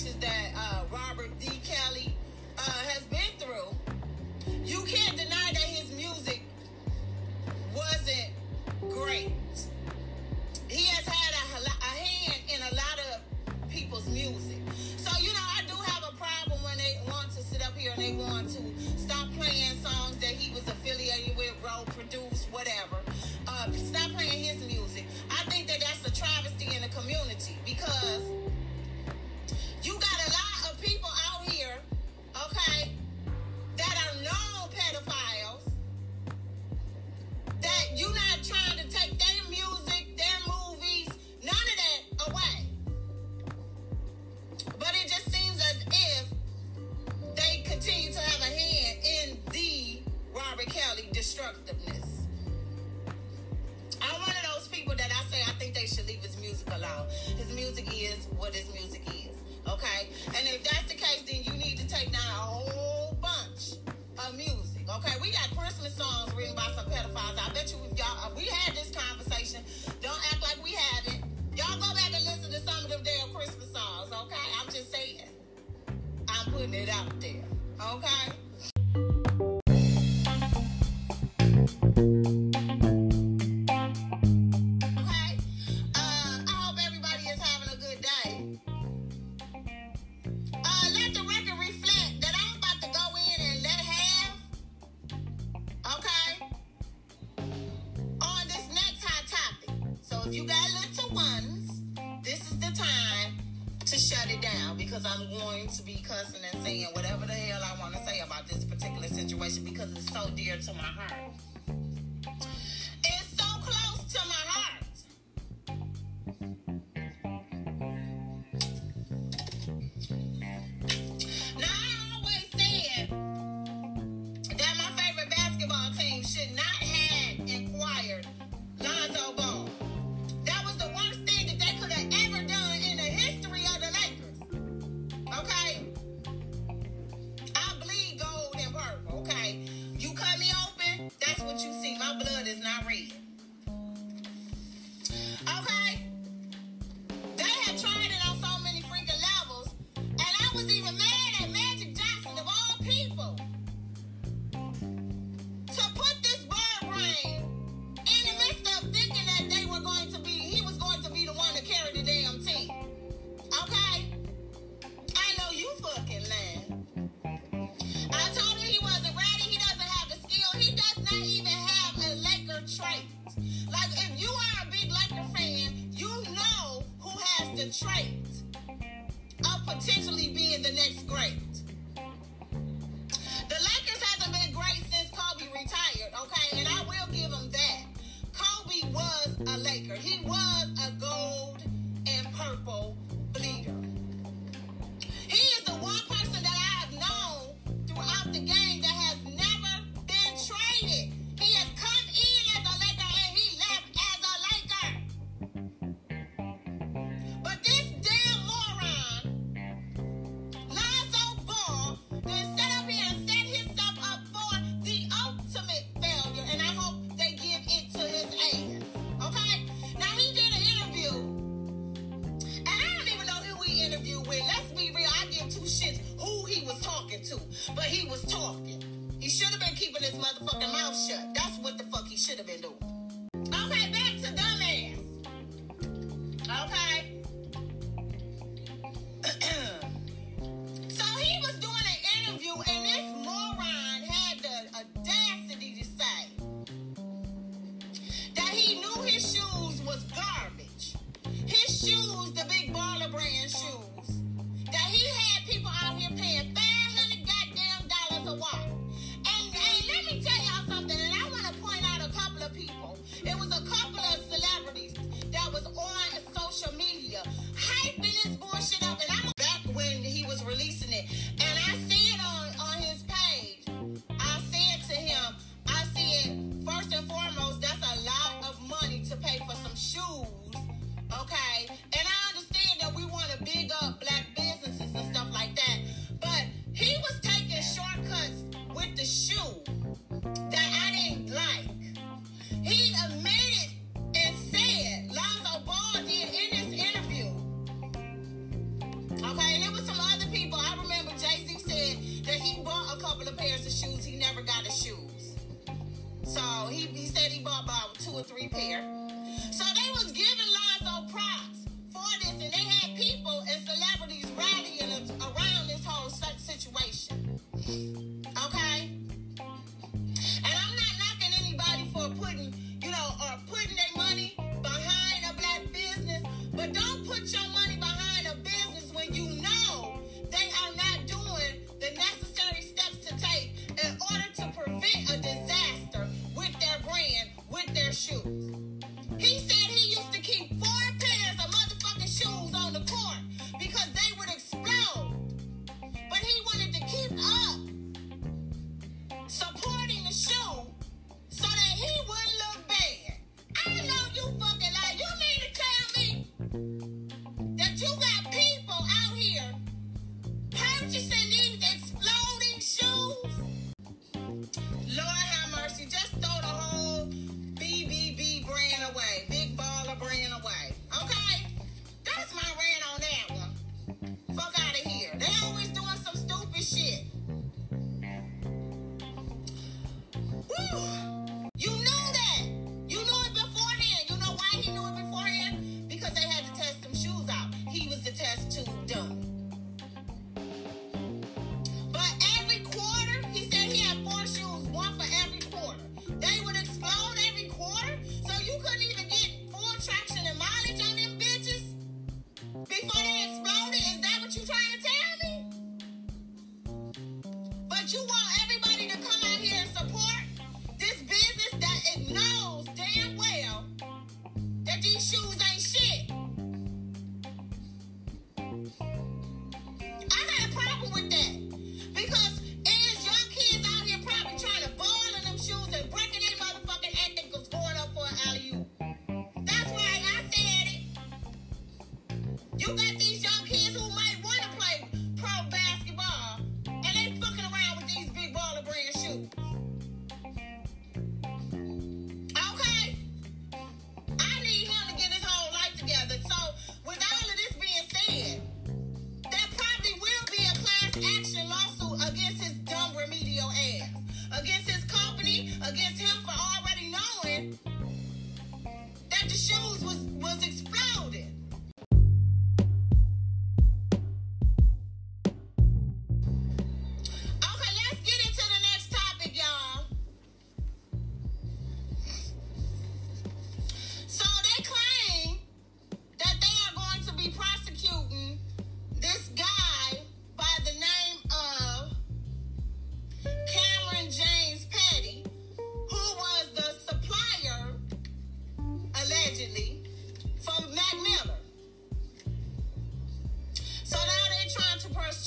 situations that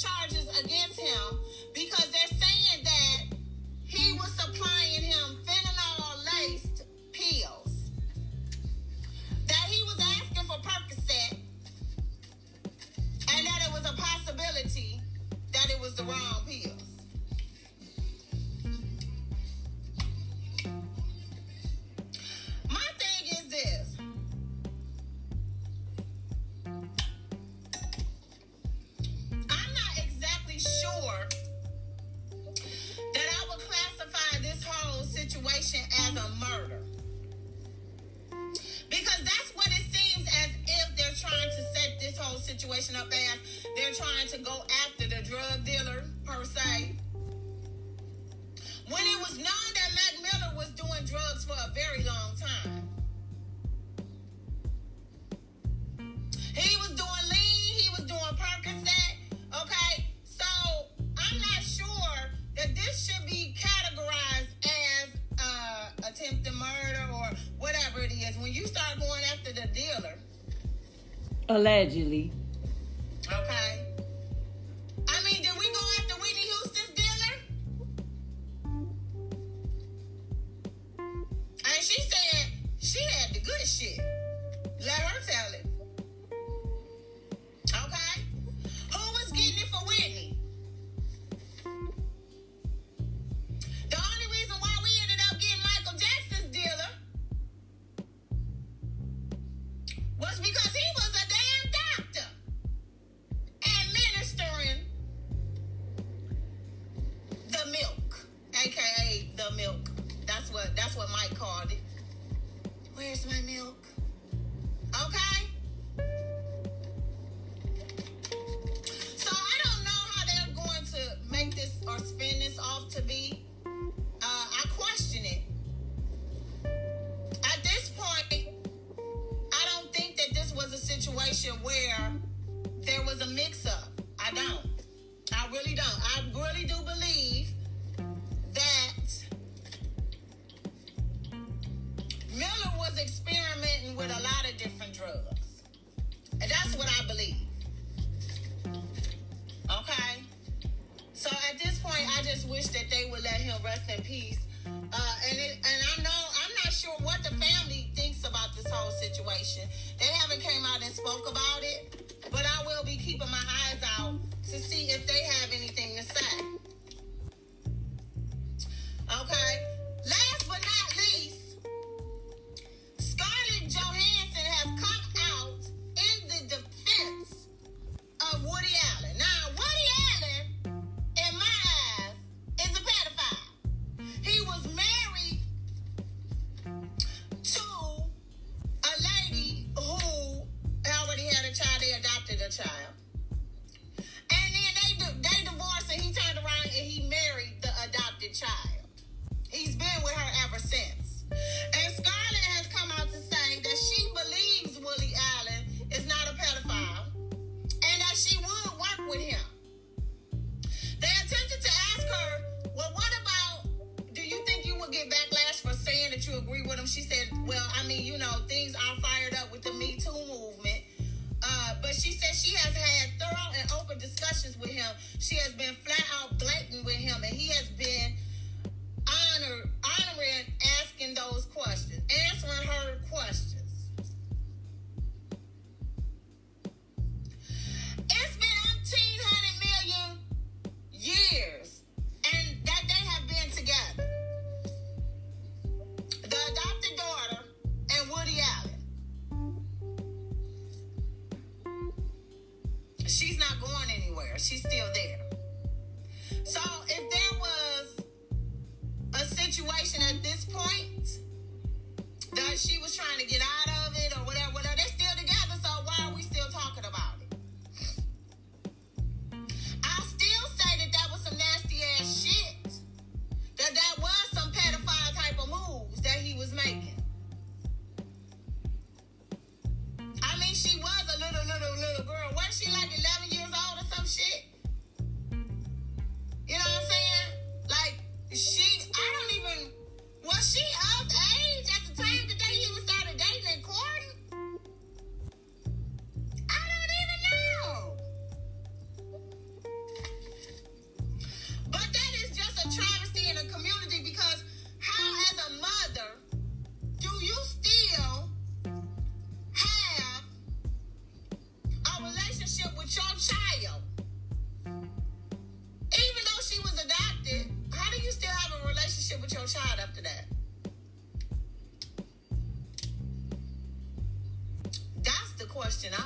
charges against him. situation up there. They're trying to go after the drug dealer per se. When it was known that Mac Miller was doing drugs for a very long time. He was doing lean, he was doing Percocet. Okay, so I'm not sure that this should be categorized as uh, attempted murder or whatever it is. When you start going after the dealer, allegedly. she said she had the good shit. Let her tell it.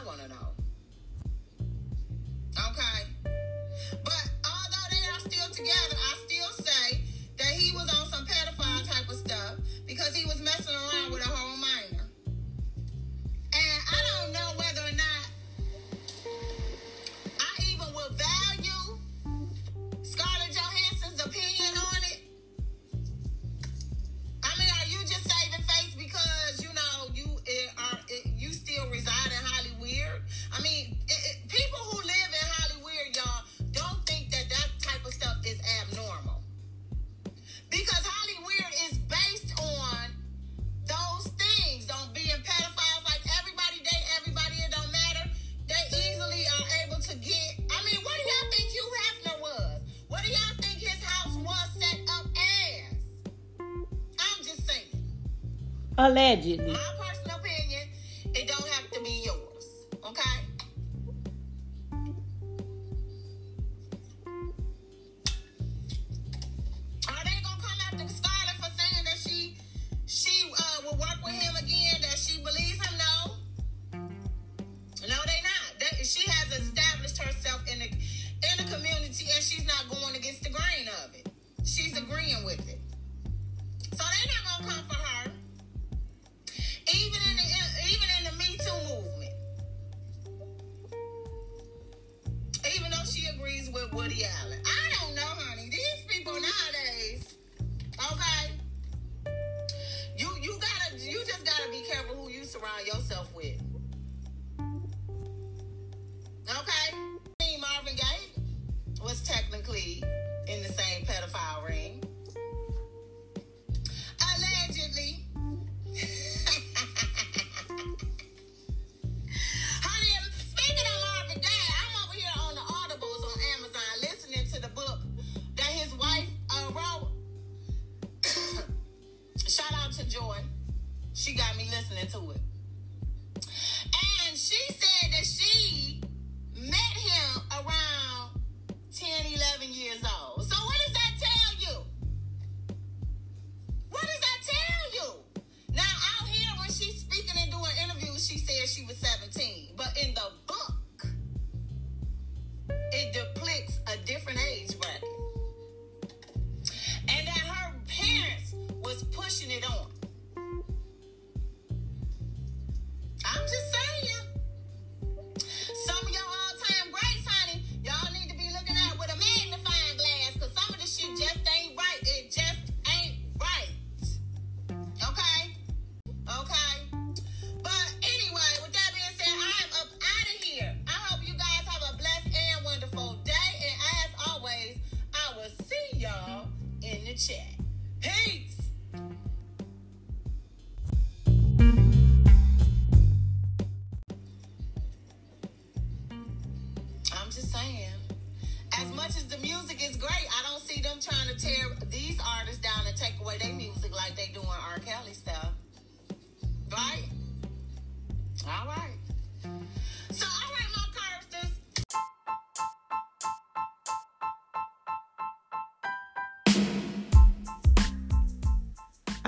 want to know. Okay? But Allegedly. listening to it.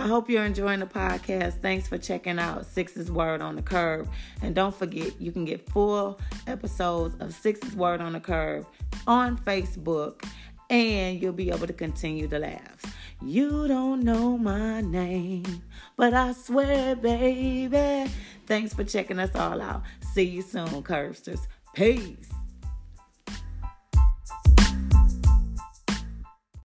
hope you're enjoying the podcast. Thanks for checking out Six's Word on the Curb. And don't forget, you can get full episodes of Six's Word on the Curb on Facebook, and you'll be able to continue to laugh. You don't know my name, but I swear, baby. Thanks for checking us all out. See you soon, Curbsters. Peace.